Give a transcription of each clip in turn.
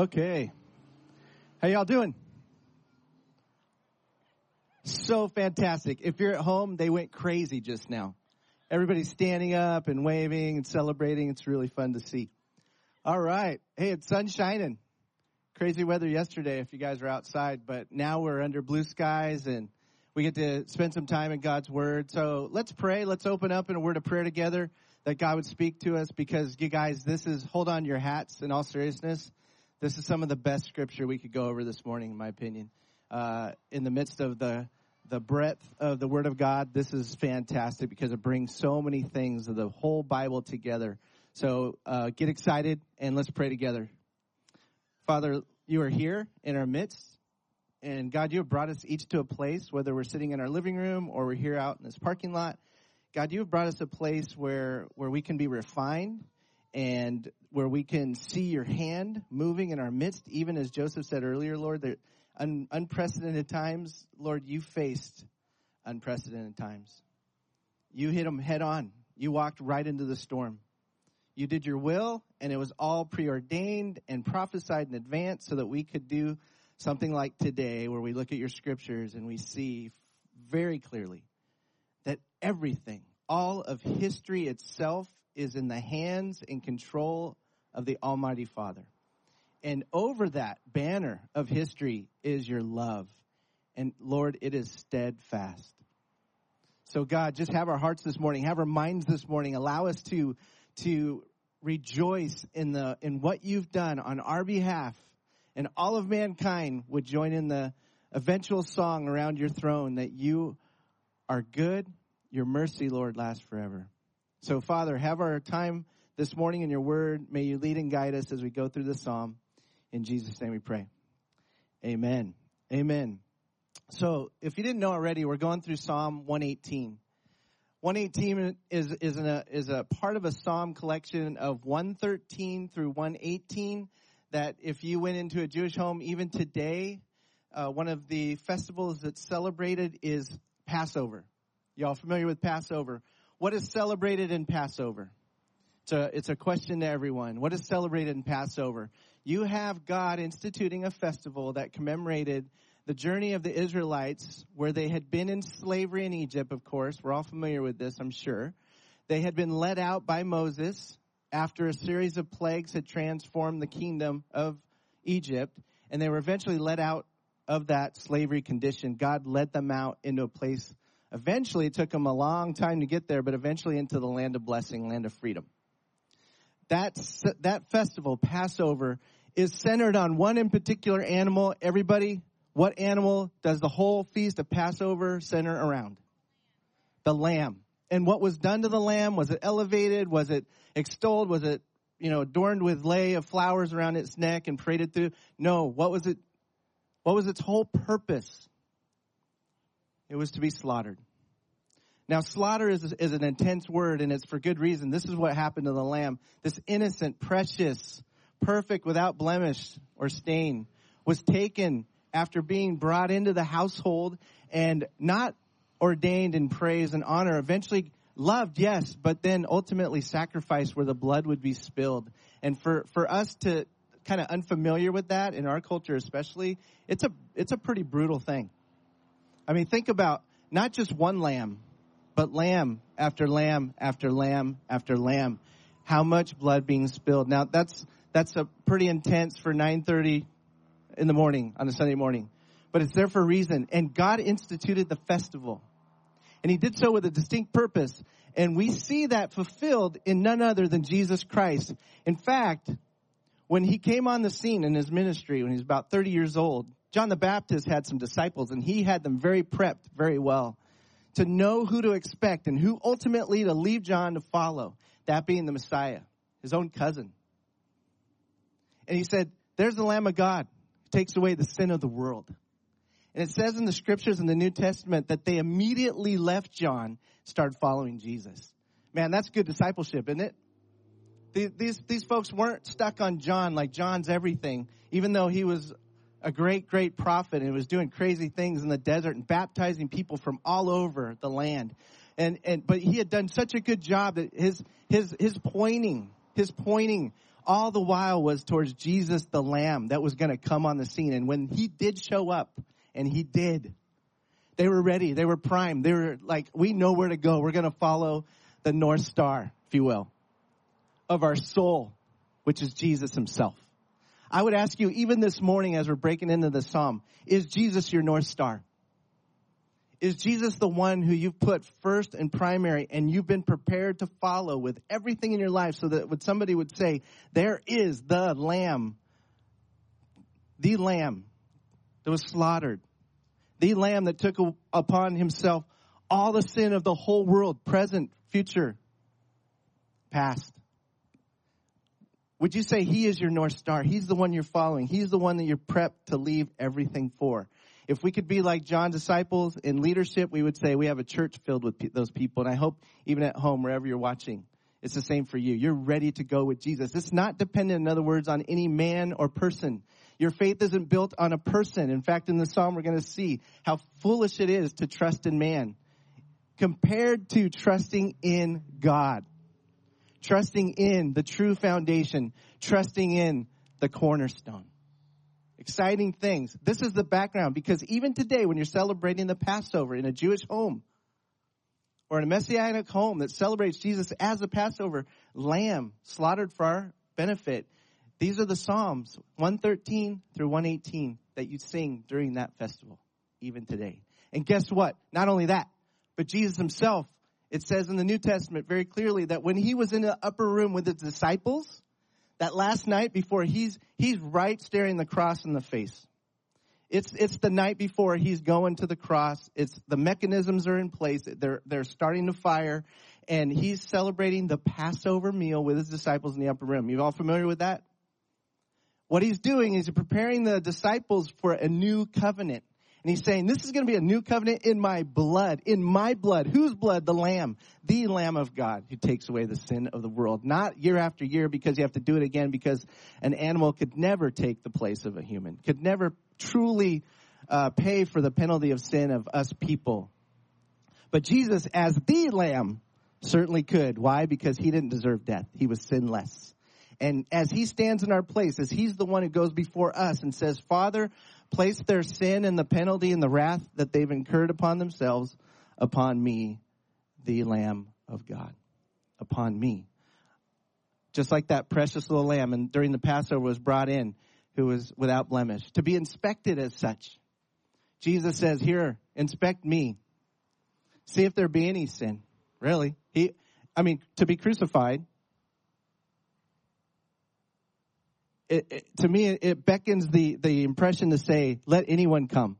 Okay. How y'all doing? So fantastic. If you're at home, they went crazy just now. Everybody's standing up and waving and celebrating. It's really fun to see. All right. Hey, it's sun shining. Crazy weather yesterday if you guys were outside, but now we're under blue skies and we get to spend some time in God's Word. So let's pray. Let's open up in a word of prayer together that God would speak to us because you guys, this is, hold on your hats in all seriousness. This is some of the best scripture we could go over this morning, in my opinion. Uh, in the midst of the, the breadth of the Word of God, this is fantastic because it brings so many things of the whole Bible together. So, uh, get excited and let's pray together. Father, you are here in our midst. And God, you have brought us each to a place, whether we're sitting in our living room or we're here out in this parking lot. God, you have brought us a place where, where we can be refined and where we can see your hand moving in our midst, even as Joseph said earlier, Lord, that un- unprecedented times, Lord, you faced unprecedented times. You hit them head on. You walked right into the storm. You did your will, and it was all preordained and prophesied in advance so that we could do something like today where we look at your scriptures and we see very clearly that everything, all of history itself is in the hands and control of the Almighty Father. And over that banner of history is your love. And Lord, it is steadfast. So God, just have our hearts this morning, have our minds this morning, allow us to, to rejoice in the, in what you've done on our behalf and all of mankind would join in the eventual song around your throne that you are good, your mercy, Lord, lasts forever. So, Father, have our time this morning in your word. May you lead and guide us as we go through the psalm. In Jesus' name we pray. Amen. Amen. So, if you didn't know already, we're going through Psalm 118. 118 is, is, a, is a part of a psalm collection of 113 through 118 that if you went into a Jewish home even today, uh, one of the festivals that's celebrated is Passover. Y'all familiar with Passover? What is celebrated in Passover? It's a, it's a question to everyone. What is celebrated in Passover? You have God instituting a festival that commemorated the journey of the Israelites where they had been in slavery in Egypt, of course. We're all familiar with this, I'm sure. They had been led out by Moses after a series of plagues had transformed the kingdom of Egypt, and they were eventually led out of that slavery condition. God led them out into a place. Eventually, it took them a long time to get there, but eventually into the land of blessing, land of freedom. That, that festival, Passover, is centered on one in particular animal. Everybody, what animal does the whole feast of Passover center around? The lamb and what was done to the lamb? Was it elevated? Was it extolled? Was it, you know, adorned with lay of flowers around its neck and paraded through? No. What was it? What was its whole purpose? It was to be slaughtered. Now, slaughter is, is an intense word and it's for good reason. This is what happened to the lamb. This innocent, precious, perfect, without blemish or stain was taken after being brought into the household and not ordained in praise and honor, eventually loved, yes, but then ultimately sacrificed where the blood would be spilled. And for, for us to kind of unfamiliar with that in our culture especially, it's a, it's a pretty brutal thing. I mean, think about not just one lamb, but lamb after lamb after lamb after lamb. How much blood being spilled. Now that's, that's a pretty intense for 930 in the morning on a Sunday morning. But it's there for a reason. And God instituted the festival. And he did so with a distinct purpose. And we see that fulfilled in none other than Jesus Christ. In fact, when he came on the scene in his ministry when he was about 30 years old, John the Baptist had some disciples and he had them very prepped very well to know who to expect and who ultimately to leave John to follow, that being the Messiah, his own cousin. And he said, there's the Lamb of God who takes away the sin of the world. And it says in the scriptures in the New Testament that they immediately left John, started following Jesus. Man, that's good discipleship, isn't it? These, these folks weren't stuck on John like John's everything, even though he was a great, great prophet and was doing crazy things in the desert and baptizing people from all over the land. And, and, but he had done such a good job that his, his, his pointing, his pointing all the while was towards Jesus the Lamb that was going to come on the scene. And when he did show up, and he did, they were ready. They were primed. They were like, we know where to go. We're going to follow the North Star, if you will, of our soul, which is Jesus himself. I would ask you, even this morning as we're breaking into the Psalm, is Jesus your North Star? Is Jesus the one who you've put first and primary and you've been prepared to follow with everything in your life so that when somebody would say, there is the lamb, the lamb that was slaughtered, the lamb that took upon himself all the sin of the whole world, present, future, past. Would you say he is your North Star? He's the one you're following. He's the one that you're prepped to leave everything for. If we could be like John's disciples in leadership, we would say we have a church filled with those people. And I hope even at home, wherever you're watching, it's the same for you. You're ready to go with Jesus. It's not dependent, in other words, on any man or person. Your faith isn't built on a person. In fact, in the psalm, we're going to see how foolish it is to trust in man compared to trusting in God trusting in the true foundation, trusting in the cornerstone. Exciting things. This is the background because even today, when you're celebrating the Passover in a Jewish home or in a messianic home that celebrates Jesus as the Passover lamb slaughtered for our benefit, these are the Psalms 113 through 118 that you sing during that festival, even today. And guess what? Not only that, but Jesus himself it says in the New Testament very clearly that when he was in the upper room with his disciples, that last night before he's, he's right staring the cross in the face. It's, it's the night before he's going to the cross. It's, the mechanisms are in place. They're, they're starting to fire and he's celebrating the Passover meal with his disciples in the upper room. You all familiar with that? What he's doing is preparing the disciples for a new covenant. And he's saying, this is going to be a new covenant in my blood, in my blood. Whose blood? The Lamb, the Lamb of God who takes away the sin of the world. Not year after year because you have to do it again because an animal could never take the place of a human, could never truly uh, pay for the penalty of sin of us people. But Jesus, as the Lamb, certainly could. Why? Because he didn't deserve death. He was sinless. And as he stands in our place, as he's the one who goes before us and says, Father, place their sin and the penalty and the wrath that they've incurred upon themselves upon me, the Lamb of God. Upon me. Just like that precious little lamb and during the Passover was brought in who was without blemish to be inspected as such. Jesus says, here, inspect me. See if there be any sin. Really? He, I mean, to be crucified, it, it, to me, it beckons the, the impression to say, let anyone come.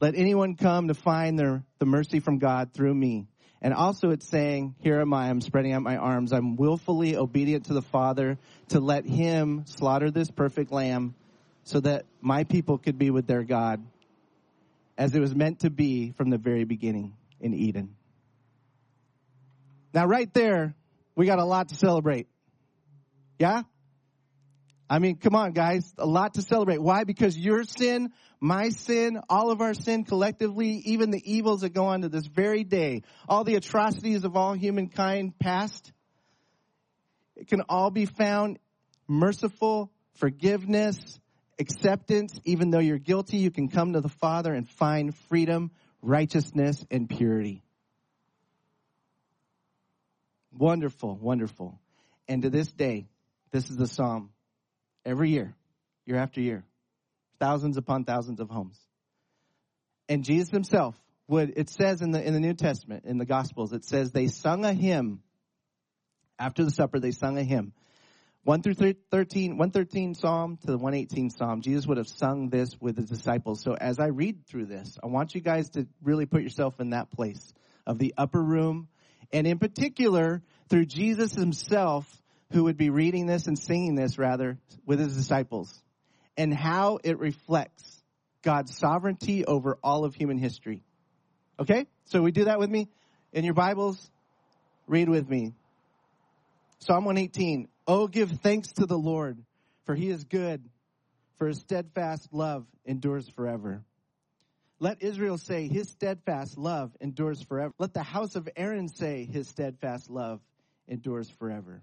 Let anyone come to find their, the mercy from God through me. And also it's saying, here am I, I'm spreading out my arms. I'm willfully obedient to the Father to let Him slaughter this perfect lamb so that my people could be with their God as it was meant to be from the very beginning in Eden. Now right there, we got a lot to celebrate. Yeah? I mean, come on, guys. A lot to celebrate. Why? Because your sin, my sin, all of our sin collectively, even the evils that go on to this very day, all the atrocities of all humankind past, it can all be found merciful, forgiveness, acceptance. Even though you're guilty, you can come to the Father and find freedom, righteousness, and purity. Wonderful, wonderful. And to this day, this is the psalm every year, year after year, thousands upon thousands of homes. And Jesus himself would, it says in the, in the New Testament, in the Gospels, it says they sung a hymn. After the supper, they sung a hymn. 1 through 13, 113 Psalm to the 118 Psalm, Jesus would have sung this with his disciples. So as I read through this, I want you guys to really put yourself in that place of the upper room. And in particular, through Jesus himself who would be reading this and singing this rather with his disciples and how it reflects God's sovereignty over all of human history. Okay? So we do that with me in your Bibles. Read with me. Psalm 118. Oh, give thanks to the Lord, for he is good, for his steadfast love endures forever. Let Israel say, his steadfast love endures forever. Let the house of Aaron say, his steadfast love endures forever.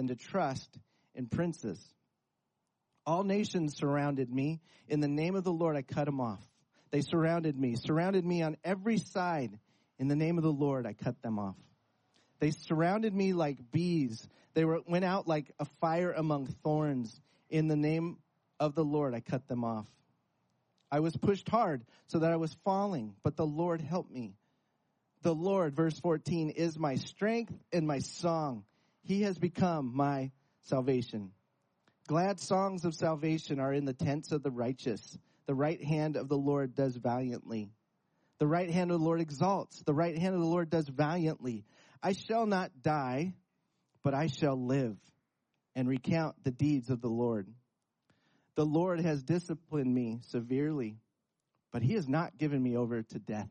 than to trust in princes. All nations surrounded me. In the name of the Lord, I cut them off. They surrounded me, surrounded me on every side. In the name of the Lord, I cut them off. They surrounded me like bees. They were, went out like a fire among thorns. In the name of the Lord, I cut them off. I was pushed hard so that I was falling, but the Lord helped me. The Lord, verse 14, is my strength and my song. He has become my salvation. Glad songs of salvation are in the tents of the righteous. The right hand of the Lord does valiantly. The right hand of the Lord exalts. The right hand of the Lord does valiantly. I shall not die, but I shall live and recount the deeds of the Lord. The Lord has disciplined me severely, but he has not given me over to death.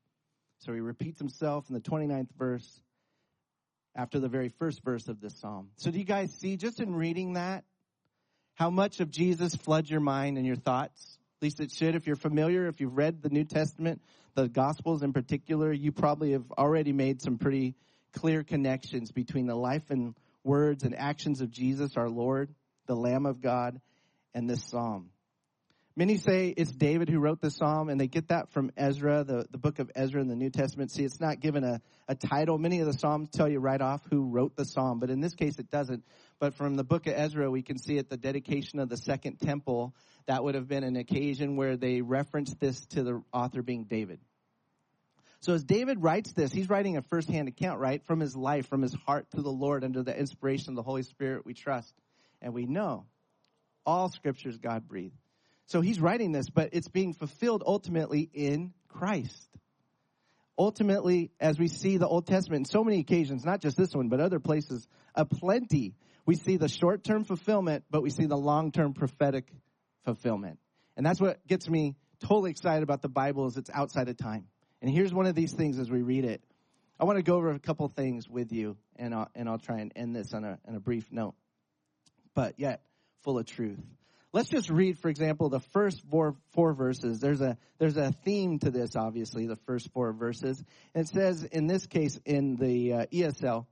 So he repeats himself in the 29th verse after the very first verse of this psalm. So do you guys see, just in reading that, how much of Jesus floods your mind and your thoughts? At least it should. If you're familiar, if you've read the New Testament, the Gospels in particular, you probably have already made some pretty clear connections between the life and words and actions of Jesus, our Lord, the Lamb of God, and this psalm. Many say it's David who wrote the psalm, and they get that from Ezra, the, the book of Ezra in the New Testament. See, it's not given a, a title. Many of the psalms tell you right off who wrote the psalm, but in this case it doesn't. But from the book of Ezra, we can see at the dedication of the second temple, that would have been an occasion where they referenced this to the author being David. So as David writes this, he's writing a firsthand account, right? From his life, from his heart to the Lord under the inspiration of the Holy Spirit we trust. And we know all scriptures God breathed. So he's writing this, but it's being fulfilled ultimately in Christ. Ultimately, as we see the Old Testament in so many occasions, not just this one, but other places, a plenty, we see the short term fulfillment, but we see the long term prophetic fulfillment. And that's what gets me totally excited about the Bible is it's outside of time. And here's one of these things as we read it. I want to go over a couple things with you, and I'll, and I'll try and end this on a, on a brief note, but yet full of truth. Let's just read, for example, the first four, four verses. There's a, there's a theme to this, obviously, the first four verses. It says, in this case, in the uh, ESV,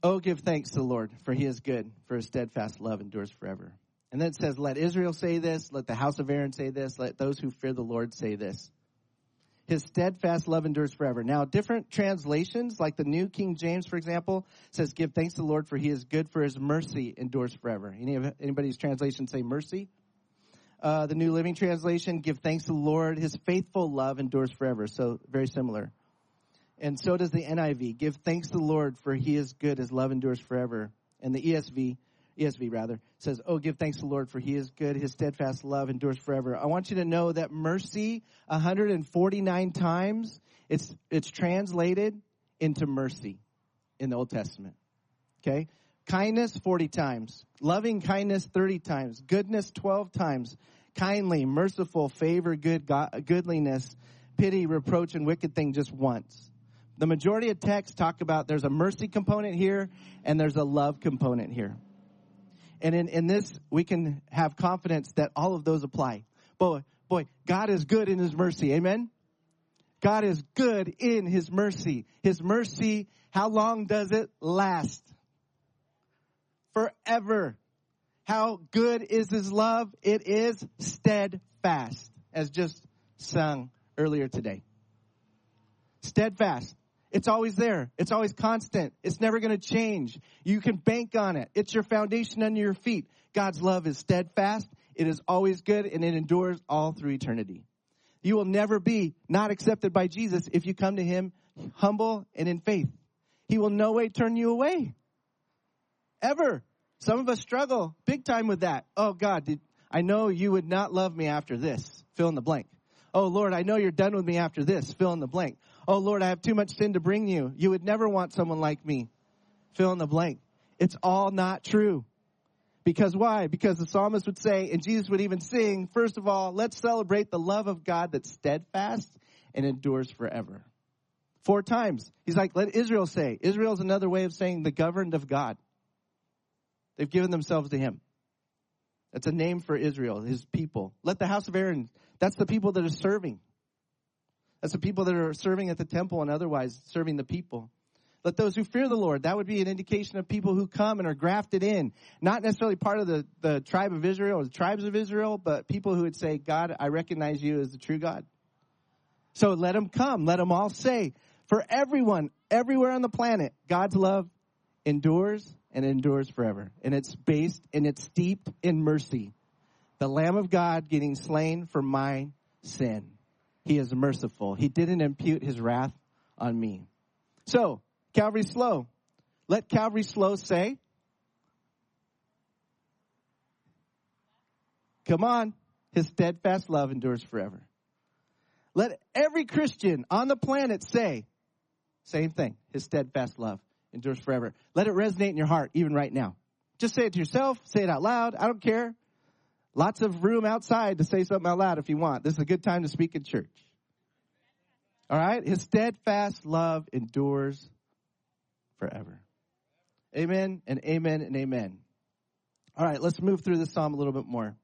Oh, give thanks to the Lord, for he is good, for his steadfast love endures forever. And then it says, let Israel say this, let the house of Aaron say this, let those who fear the Lord say this. His steadfast love endures forever. Now, different translations, like the New King James, for example, says, "Give thanks to the Lord, for He is good; for His mercy endures forever." Any of anybody's translation say mercy? Uh, the New Living Translation, "Give thanks to the Lord; His faithful love endures forever." So very similar. And so does the NIV. Give thanks to the Lord, for He is good; His love endures forever. And the ESV, ESV rather, says, Oh, give thanks to the Lord for he is good. His steadfast love endures forever. I want you to know that mercy 149 times, it's, it's translated into mercy in the Old Testament. Okay? Kindness 40 times. Loving kindness 30 times. Goodness 12 times. Kindly, merciful, favor, good, goodliness, pity, reproach, and wicked thing just once. The majority of texts talk about there's a mercy component here and there's a love component here. And in, in this, we can have confidence that all of those apply. Boy, boy, God is good in His mercy. Amen? God is good in His mercy. His mercy, how long does it last? Forever. How good is His love? It is steadfast, as just sung earlier today. Steadfast. It's always there. It's always constant. It's never going to change. You can bank on it. It's your foundation under your feet. God's love is steadfast. It is always good and it endures all through eternity. You will never be not accepted by Jesus if you come to him humble and in faith. He will no way turn you away. Ever. Some of us struggle big time with that. Oh God, did, I know you would not love me after this. Fill in the blank. Oh Lord, I know you're done with me after this. Fill in the blank. Oh Lord, I have too much sin to bring you. You would never want someone like me. Fill in the blank. It's all not true. Because why? Because the psalmist would say, and Jesus would even sing, first of all, let's celebrate the love of God that's steadfast and endures forever. Four times. He's like, let Israel say. Israel is another way of saying the governed of God. They've given themselves to him. That's a name for Israel, his people. Let the house of Aaron, that's the people that are serving. That's the people that are serving at the temple and otherwise serving the people. Let those who fear the Lord, that would be an indication of people who come and are grafted in. Not necessarily part of the, the tribe of Israel or the tribes of Israel, but people who would say, God, I recognize you as the true God. So let them come. Let them all say, for everyone, everywhere on the planet, God's love endures and endures forever. And it's based and it's steeped in mercy. The Lamb of God getting slain for my sin. He is merciful. He didn't impute his wrath on me. So, Calvary SLO. Let Calvary SLO say, Come on, his steadfast love endures forever. Let every Christian on the planet say, same thing, his steadfast love endures forever. Let it resonate in your heart, even right now. Just say it to yourself, say it out loud. I don't care. Lots of room outside to say something out loud if you want. This is a good time to speak in church. All right? His steadfast love endures forever. Amen and amen and amen. All right, let's move through this psalm a little bit more.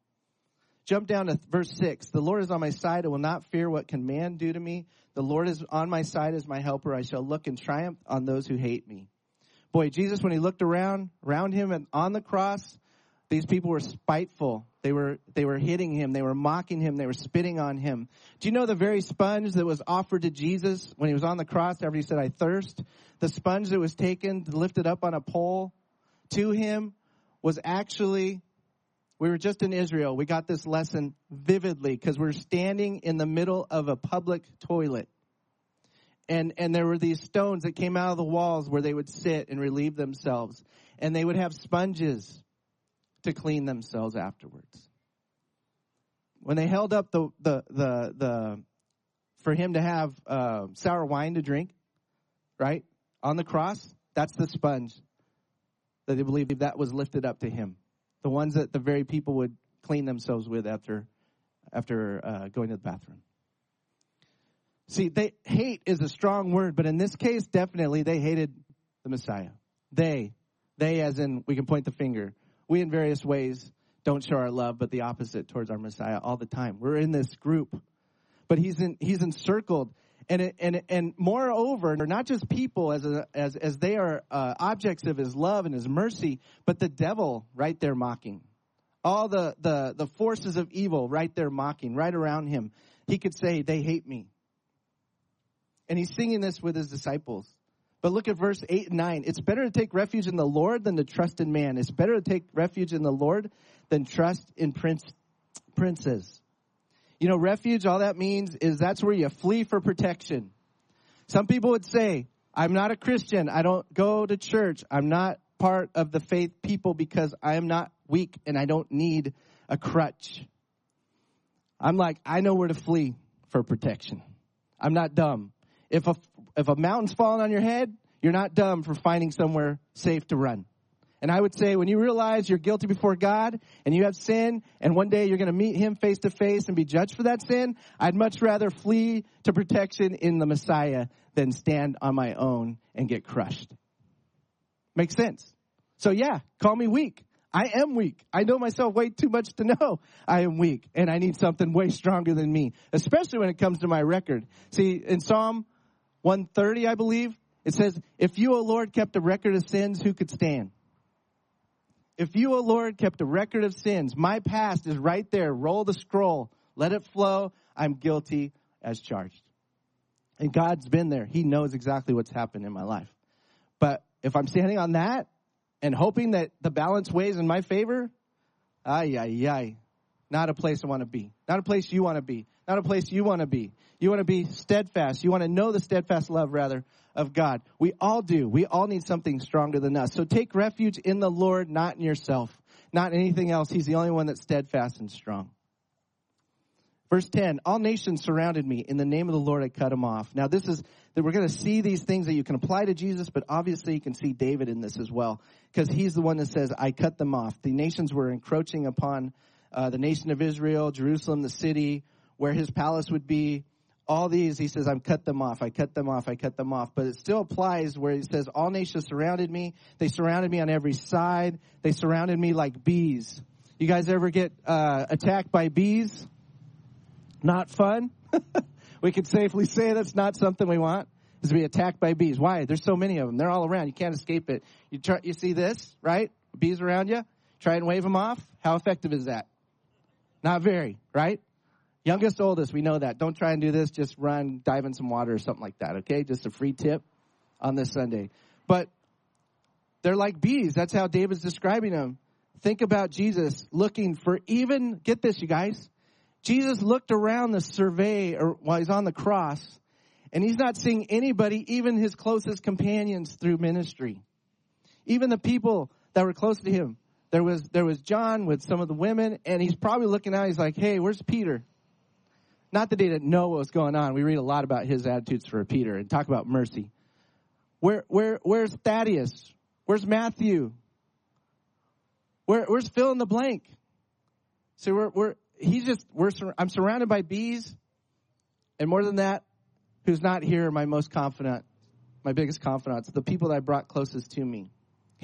Jump down to verse 6. The Lord is on my side. I will not fear what can man do to me. The Lord is on my side as my helper. I shall look in triumph on those who hate me. Boy, Jesus, when he looked around, around him and on the cross, these people were spiteful. They were, they were hitting him. They were mocking him. They were spitting on him. Do you know the very sponge that was offered to Jesus when he was on the cross after he said, I thirst? The sponge that was taken, lifted up on a pole to him was actually, we were just in Israel. We got this lesson vividly because we're standing in the middle of a public toilet. And, and there were these stones that came out of the walls where they would sit and relieve themselves. And they would have sponges to clean themselves afterwards. When they held up the, the, the, the for him to have uh, sour wine to drink, right, on the cross, that's the sponge that they believed that was lifted up to him. The ones that the very people would clean themselves with after, after uh, going to the bathroom. See, they hate is a strong word, but in this case, definitely they hated the Messiah. They, they as in we can point the finger we in various ways don't show our love, but the opposite towards our Messiah all the time. We're in this group, but he's in, he's encircled. And, and, and moreover, they're not just people as, a, as, as they are uh, objects of his love and his mercy, but the devil right there mocking. All the, the, the forces of evil right there mocking, right around him. He could say, they hate me. And he's singing this with his disciples. But look at verse 8 and 9. It's better to take refuge in the Lord than to trust in man. It's better to take refuge in the Lord than trust in prince, princes. You know, refuge, all that means is that's where you flee for protection. Some people would say, I'm not a Christian. I don't go to church. I'm not part of the faith people because I am not weak and I don't need a crutch. I'm like, I know where to flee for protection. I'm not dumb. If a if a mountain's falling on your head, you're not dumb for finding somewhere safe to run. And I would say when you realize you're guilty before God and you have sin and one day you're going to meet him face to face and be judged for that sin, I'd much rather flee to protection in the Messiah than stand on my own and get crushed. Makes sense. So yeah, call me weak. I am weak. I know myself way too much to know I am weak and I need something way stronger than me, especially when it comes to my record. See, in Psalm 130, I believe, it says, if you, O Lord, kept a record of sins, who could stand? If you, O Lord, kept a record of sins, my past is right there. Roll the scroll. Let it flow. I'm guilty as charged. And God's been there. He knows exactly what's happened in my life. But if I'm standing on that and hoping that the balance weighs in my favor, ay, ay, ay. Not a place I want to be. Not a place you want to be. Not a place you want to be. You want to be steadfast. You want to know the steadfast love, rather, of God. We all do. We all need something stronger than us. So take refuge in the Lord, not in yourself, not in anything else. He's the only one that's steadfast and strong. Verse 10, all nations surrounded me. In the name of the Lord, I cut them off. Now this is, that we're going to see these things that you can apply to Jesus, but obviously you can see David in this as well. Because he's the one that says, I cut them off. The nations were encroaching upon uh, the nation of Israel, Jerusalem, the city, where his palace would be all these, he says, I'm cut them off, I cut them off, I cut them off. But it still applies where he says, all nations surrounded me. They surrounded me on every side. They surrounded me like bees. You guys ever get uh, attacked by bees? Not fun. we could safely say that's not something we want. Is to be attacked by bees. Why? There's so many of them. They're all around. You can't escape it. You try, you see this, right? Bees around you. Try and wave them off. How effective is that? Not very, right? Youngest, oldest, we know that. Don't try and do this. Just run, dive in some water or something like that, okay? Just a free tip on this Sunday. But they're like bees. That's how David's describing them. Think about Jesus looking for even, get this, you guys. Jesus looked around the survey or while he's on the cross and he's not seeing anybody, even his closest companions through ministry. Even the people that were close to him. There was, there was John with some of the women and he's probably looking out. He's like, Hey, where's Peter? Not that he didn't know what was going on. We read a lot about his attitudes for Peter and talk about mercy. Where, where, where's Thaddeus? Where's Matthew? Where, where's fill in the blank? So we're, we're, he's just, we're, I'm surrounded by bees. And more than that, who's not here, my most confident, my biggest confidants, the people that I brought closest to me.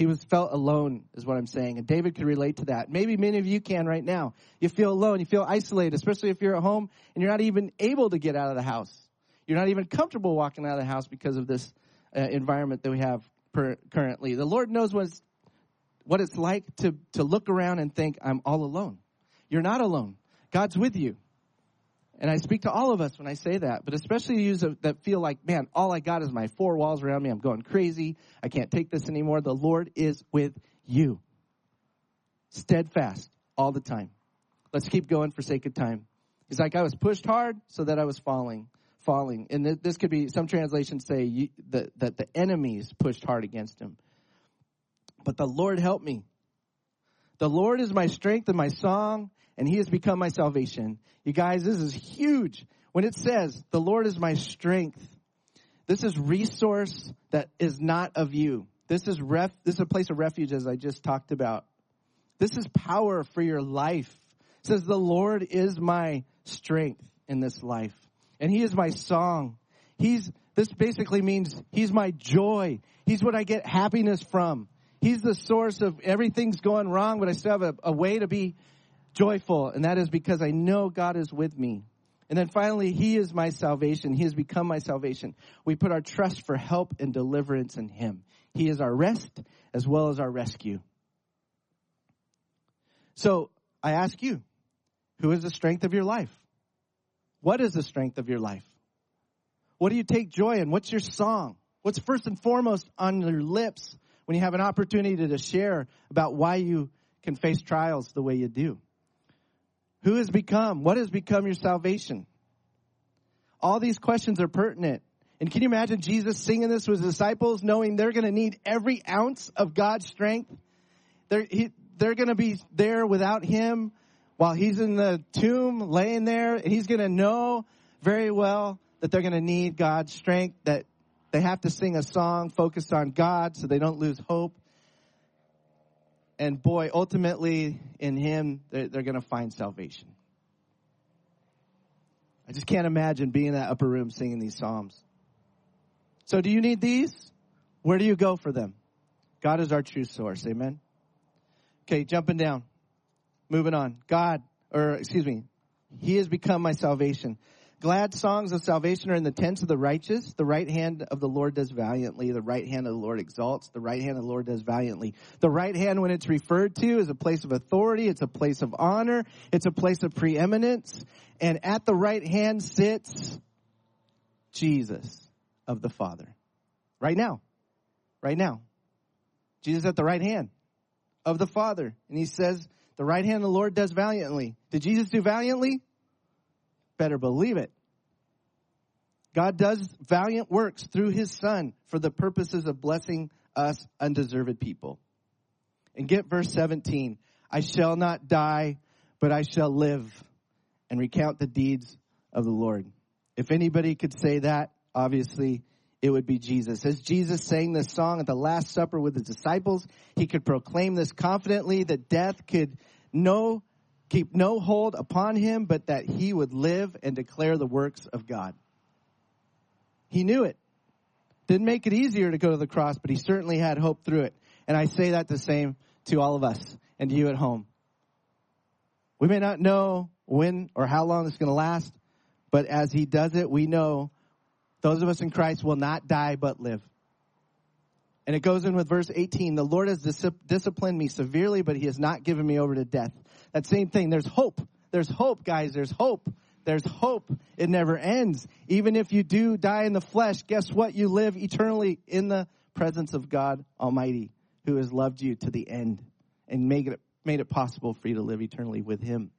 He was felt alone, is what I'm saying. And David could relate to that. Maybe many of you can right now. You feel alone. You feel isolated, especially if you're at home and you're not even able to get out of the house. You're not even comfortable walking out of the house because of this uh, environment that we have per- currently. The Lord knows what it's, what it's like to, to look around and think, I'm all alone. You're not alone. God's with you. And I speak to all of us when I say that, but especially you that feel like, man, all I got is my four walls around me. I'm going crazy. I can't take this anymore. The Lord is with you. Steadfast all the time. Let's keep going for sake of time. He's like, I was pushed hard so that I was falling, falling. And this could be, some translations say that, that the enemies pushed hard against him. But the Lord helped me. The Lord is my strength and my song and he has become my salvation. You guys, this is huge. When it says, the Lord is my strength, this is resource that is not of you. This is ref, this is a place of refuge as I just talked about. This is power for your life. It says the Lord is my strength in this life. And he is my song. He's, this basically means he's my joy. He's what I get happiness from. He's the source of everything's going wrong, but I still have a, a way to be joyful, and that is because I know God is with me. And then finally, He is my salvation. He has become my salvation. We put our trust for help and deliverance in Him. He is our rest as well as our rescue. So I ask you, who is the strength of your life? What is the strength of your life? What do you take joy in? What's your song? What's first and foremost on your lips when you have an opportunity to share about why you can face trials the way you do? Who has become? What has become your salvation? All these questions are pertinent. And can you imagine Jesus singing this with his disciples, knowing they're going to need every ounce of God's strength? They're, he, they're going to be there without him while he's in the tomb laying there. And he's going to know very well that they're going to need God's strength, that they have to sing a song focused on God so they don't lose hope. And boy, ultimately in Him, they're, they're going to find salvation. I just can't imagine being in that upper room singing these Psalms. So do you need these? Where do you go for them? God is our true source. Amen. Okay, jumping down. Moving on. God, or excuse me, He has become my salvation. Glad songs of salvation are in the tents of the righteous. The right hand of the Lord does valiantly. The right hand of the Lord exalts. The right hand of the Lord does valiantly. The right hand, when it's referred to, is a place of authority. It's a place of honor. It's a place of preeminence. And at the right hand sits Jesus of the Father. Right now. Right now. Jesus at the right hand of the Father. And he says, the right hand of the Lord does valiantly. Did Jesus do valiantly? Better believe it. God does valiant works through his son for the purposes of blessing us undeserved people. And get verse 17. I shall not die, but I shall live and recount the deeds of the Lord. If anybody could say that, obviously it would be Jesus. As Jesus sang this song at the Last Supper with his disciples, he could proclaim this confidently that death could no keep no hold upon him, but that he would live and declare the works of God. He knew it. Didn't make it easier to go to the cross, but he certainly had hope through it. And I say that the same to all of us and to you at home. We may not know when or how long it's going to last, but as he does it, we know those of us in Christ will not die but live. And it goes in with verse 18. The Lord has dis- disciplined me severely, but he has not given me over to death. That same thing. There's hope. There's hope, guys. There's hope. There's hope. It never ends. Even if you do die in the flesh, guess what? You live eternally in the presence of God Almighty, who has loved you to the end and made it, made it possible for you to live eternally with Him.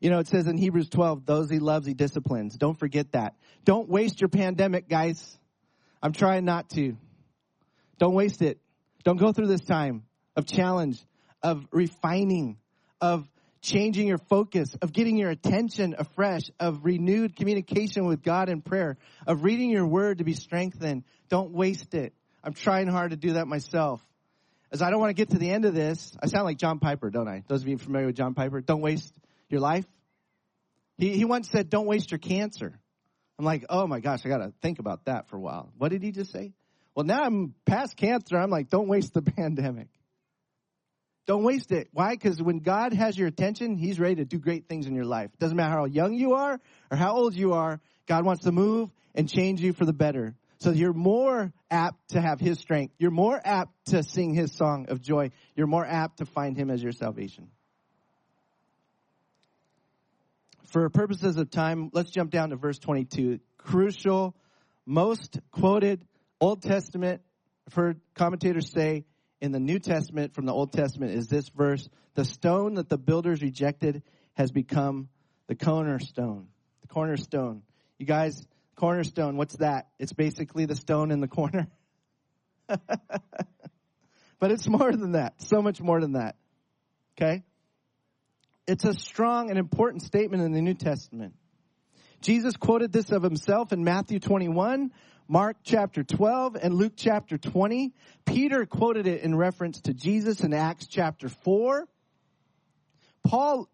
You know, it says in Hebrews 12, those he loves, he disciplines. Don't forget that. Don't waste your pandemic, guys. I'm trying not to. Don't waste it. Don't go through this time of challenge, of refining, of changing your focus, of getting your attention afresh, of renewed communication with God in prayer, of reading your word to be strengthened. Don't waste it. I'm trying hard to do that myself. As I don't want to get to the end of this, I sound like John Piper, don't I? Those of you familiar with John Piper, don't waste your life. He, he once said, don't waste your cancer. I'm like, oh my gosh, I got to think about that for a while. What did he just say? Well, now I'm past cancer. I'm like, don't waste the pandemic. Don't waste it. Why? Because when God has your attention, He's ready to do great things in your life. Doesn't matter how young you are or how old you are, God wants to move and change you for the better. So you're more apt to have His strength. You're more apt to sing His song of joy. You're more apt to find Him as your salvation. For purposes of time, let's jump down to verse 22. Crucial, most quoted Old Testament, I've heard commentators say in the New Testament from the Old Testament is this verse the stone that the builders rejected has become the cornerstone. The cornerstone. You guys, cornerstone, what's that? It's basically the stone in the corner. but it's more than that, so much more than that. Okay? It's a strong and important statement in the New Testament. Jesus quoted this of himself in Matthew 21 Mark chapter 12 and Luke chapter 20. Peter quoted it in reference to Jesus in Acts chapter 4. Paul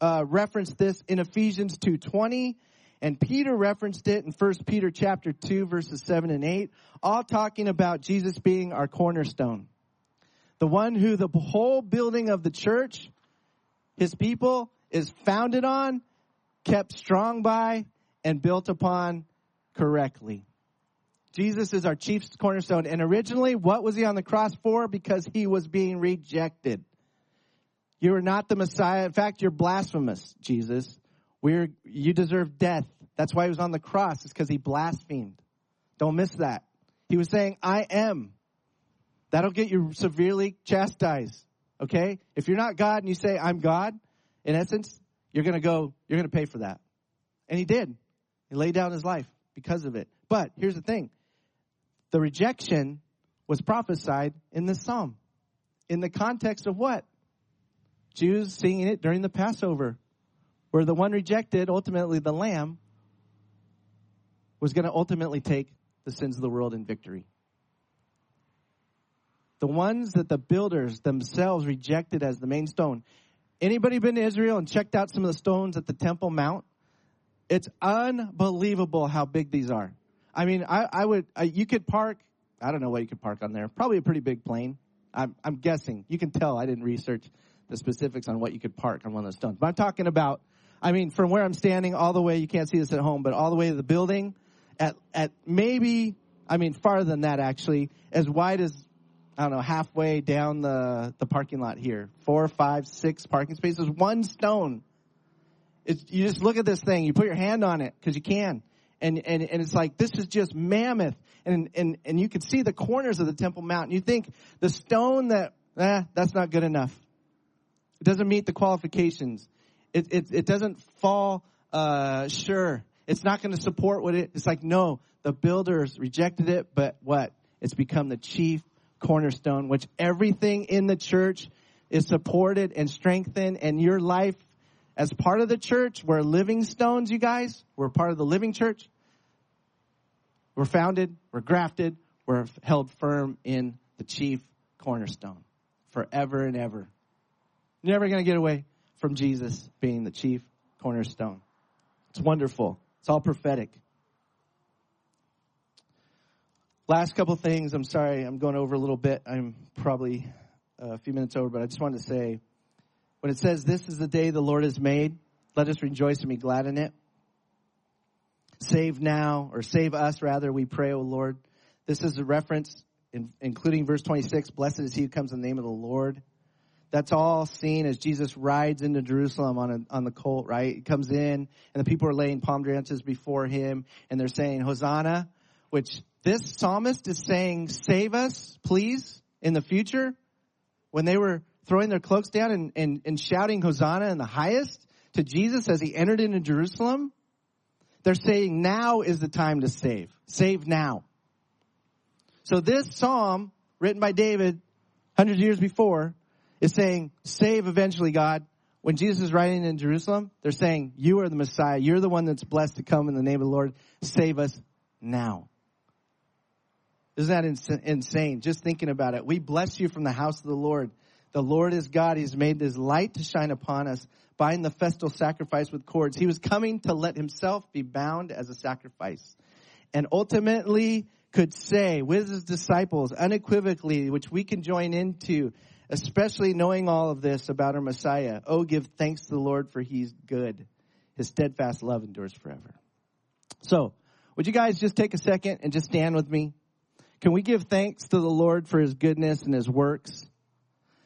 uh, referenced this in Ephesians 2.20 and Peter referenced it in 1 Peter chapter 2 verses 7 and 8, all talking about Jesus being our cornerstone. The one who the whole building of the church, his people, is founded on, kept strong by, and built upon correctly. Jesus is our chief cornerstone. And originally, what was he on the cross for? Because he was being rejected. You are not the Messiah. In fact, you're blasphemous, Jesus. We're, you deserve death. That's why he was on the cross, is because he blasphemed. Don't miss that. He was saying, I am. That'll get you severely chastised. Okay? If you're not God and you say, I'm God, in essence, you're gonna go, you're gonna pay for that. And he did. He laid down his life because of it. But here's the thing the rejection was prophesied in this psalm. In the context of what? Jews singing it during the Passover, where the one rejected, ultimately the lamb, was going to ultimately take the sins of the world in victory. the ones that the builders themselves rejected as the main stone. Anybody been to Israel and checked out some of the stones at the Temple Mount? It's unbelievable how big these are. I mean, I, I would, you could park, I don't know what you could park on there, probably a pretty big plane. I'm, I'm guessing. You can tell I didn't research the specifics on what you could park on one of those stones. But I'm talking about, I mean, from where I'm standing all the way, you can't see this at home, but all the way to the building at, at maybe, I mean, farther than that actually, as wide as, I don't know, halfway down the, the parking lot here. Four, five, six parking spaces, one stone. It's, you just look at this thing, you put your hand on it, cause you can. And, and, and it's like, this is just mammoth. And, and, and you can see the corners of the Temple Mount. And you think the stone that, eh, that's not good enough. It doesn't meet the qualifications. It, it, it doesn't fall, uh, sure. It's not going to support what it, it's like, no, the builders rejected it, but what? It's become the chief cornerstone, which everything in the church is supported and strengthened and your life as part of the church, we're living stones, you guys. We're part of the living church. We're founded, we're grafted, we're held firm in the chief cornerstone forever and ever. Never going to get away from Jesus being the chief cornerstone. It's wonderful. It's all prophetic. Last couple things. I'm sorry, I'm going over a little bit. I'm probably a few minutes over, but I just wanted to say when it says, This is the day the Lord has made, let us rejoice and be glad in it. Save now, or save us rather, we pray, O Lord. This is a reference, in, including verse 26, Blessed is he who comes in the name of the Lord. That's all seen as Jesus rides into Jerusalem on a, on the colt, right? He comes in and the people are laying palm branches before him and they're saying, Hosanna, which this psalmist is saying, save us, please, in the future. When they were throwing their cloaks down and, and, and shouting Hosanna in the highest to Jesus as he entered into Jerusalem, they're saying now is the time to save. Save now. So this psalm, written by David hundreds years before, is saying, save eventually, God. When Jesus is writing in Jerusalem, they're saying, you are the Messiah. You're the one that's blessed to come in the name of the Lord. Save us now. Isn't that ins- insane? Just thinking about it. We bless you from the house of the Lord. The Lord is God. He's made his light to shine upon us. Bind the festal sacrifice with cords. He was coming to let himself be bound as a sacrifice. And ultimately could say with his disciples unequivocally, which we can join into, especially knowing all of this about our Messiah. Oh, give thanks to the Lord for he's good. His steadfast love endures forever. So, would you guys just take a second and just stand with me? Can we give thanks to the Lord for his goodness and his works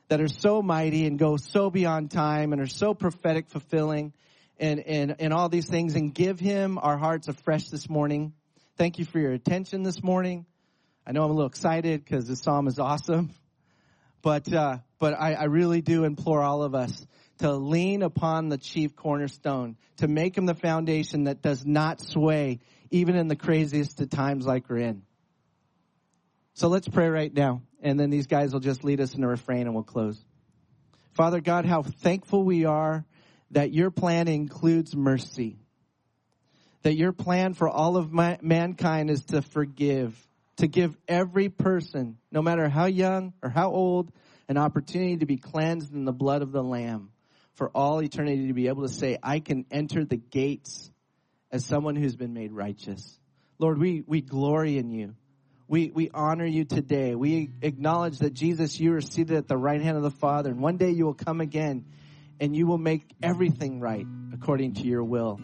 that are so mighty and go so beyond time and are so prophetic fulfilling and, and, and all these things and give him our hearts afresh this morning? Thank you for your attention this morning. I know I'm a little excited because this psalm is awesome. But, uh, but I, I really do implore all of us to lean upon the chief cornerstone, to make him the foundation that does not sway even in the craziest of times like we're in. So let's pray right now, and then these guys will just lead us in a refrain and we'll close. Father God, how thankful we are that your plan includes mercy. That your plan for all of my, mankind is to forgive to give every person, no matter how young or how old, an opportunity to be cleansed in the blood of the Lamb for all eternity to be able to say, I can enter the gates as someone who's been made righteous. Lord, we, we glory in you. We, we honor you today. We acknowledge that Jesus, you are seated at the right hand of the Father, and one day you will come again and you will make everything right according to your will.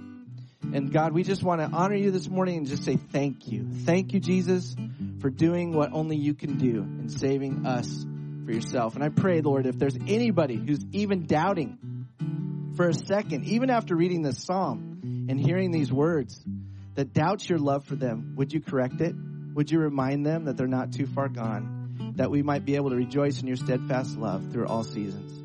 And God, we just want to honor you this morning and just say thank you. Thank you, Jesus, for doing what only you can do and saving us for yourself. And I pray, Lord, if there's anybody who's even doubting for a second, even after reading this psalm and hearing these words, that doubts your love for them, would you correct it? Would you remind them that they're not too far gone? That we might be able to rejoice in your steadfast love through all seasons.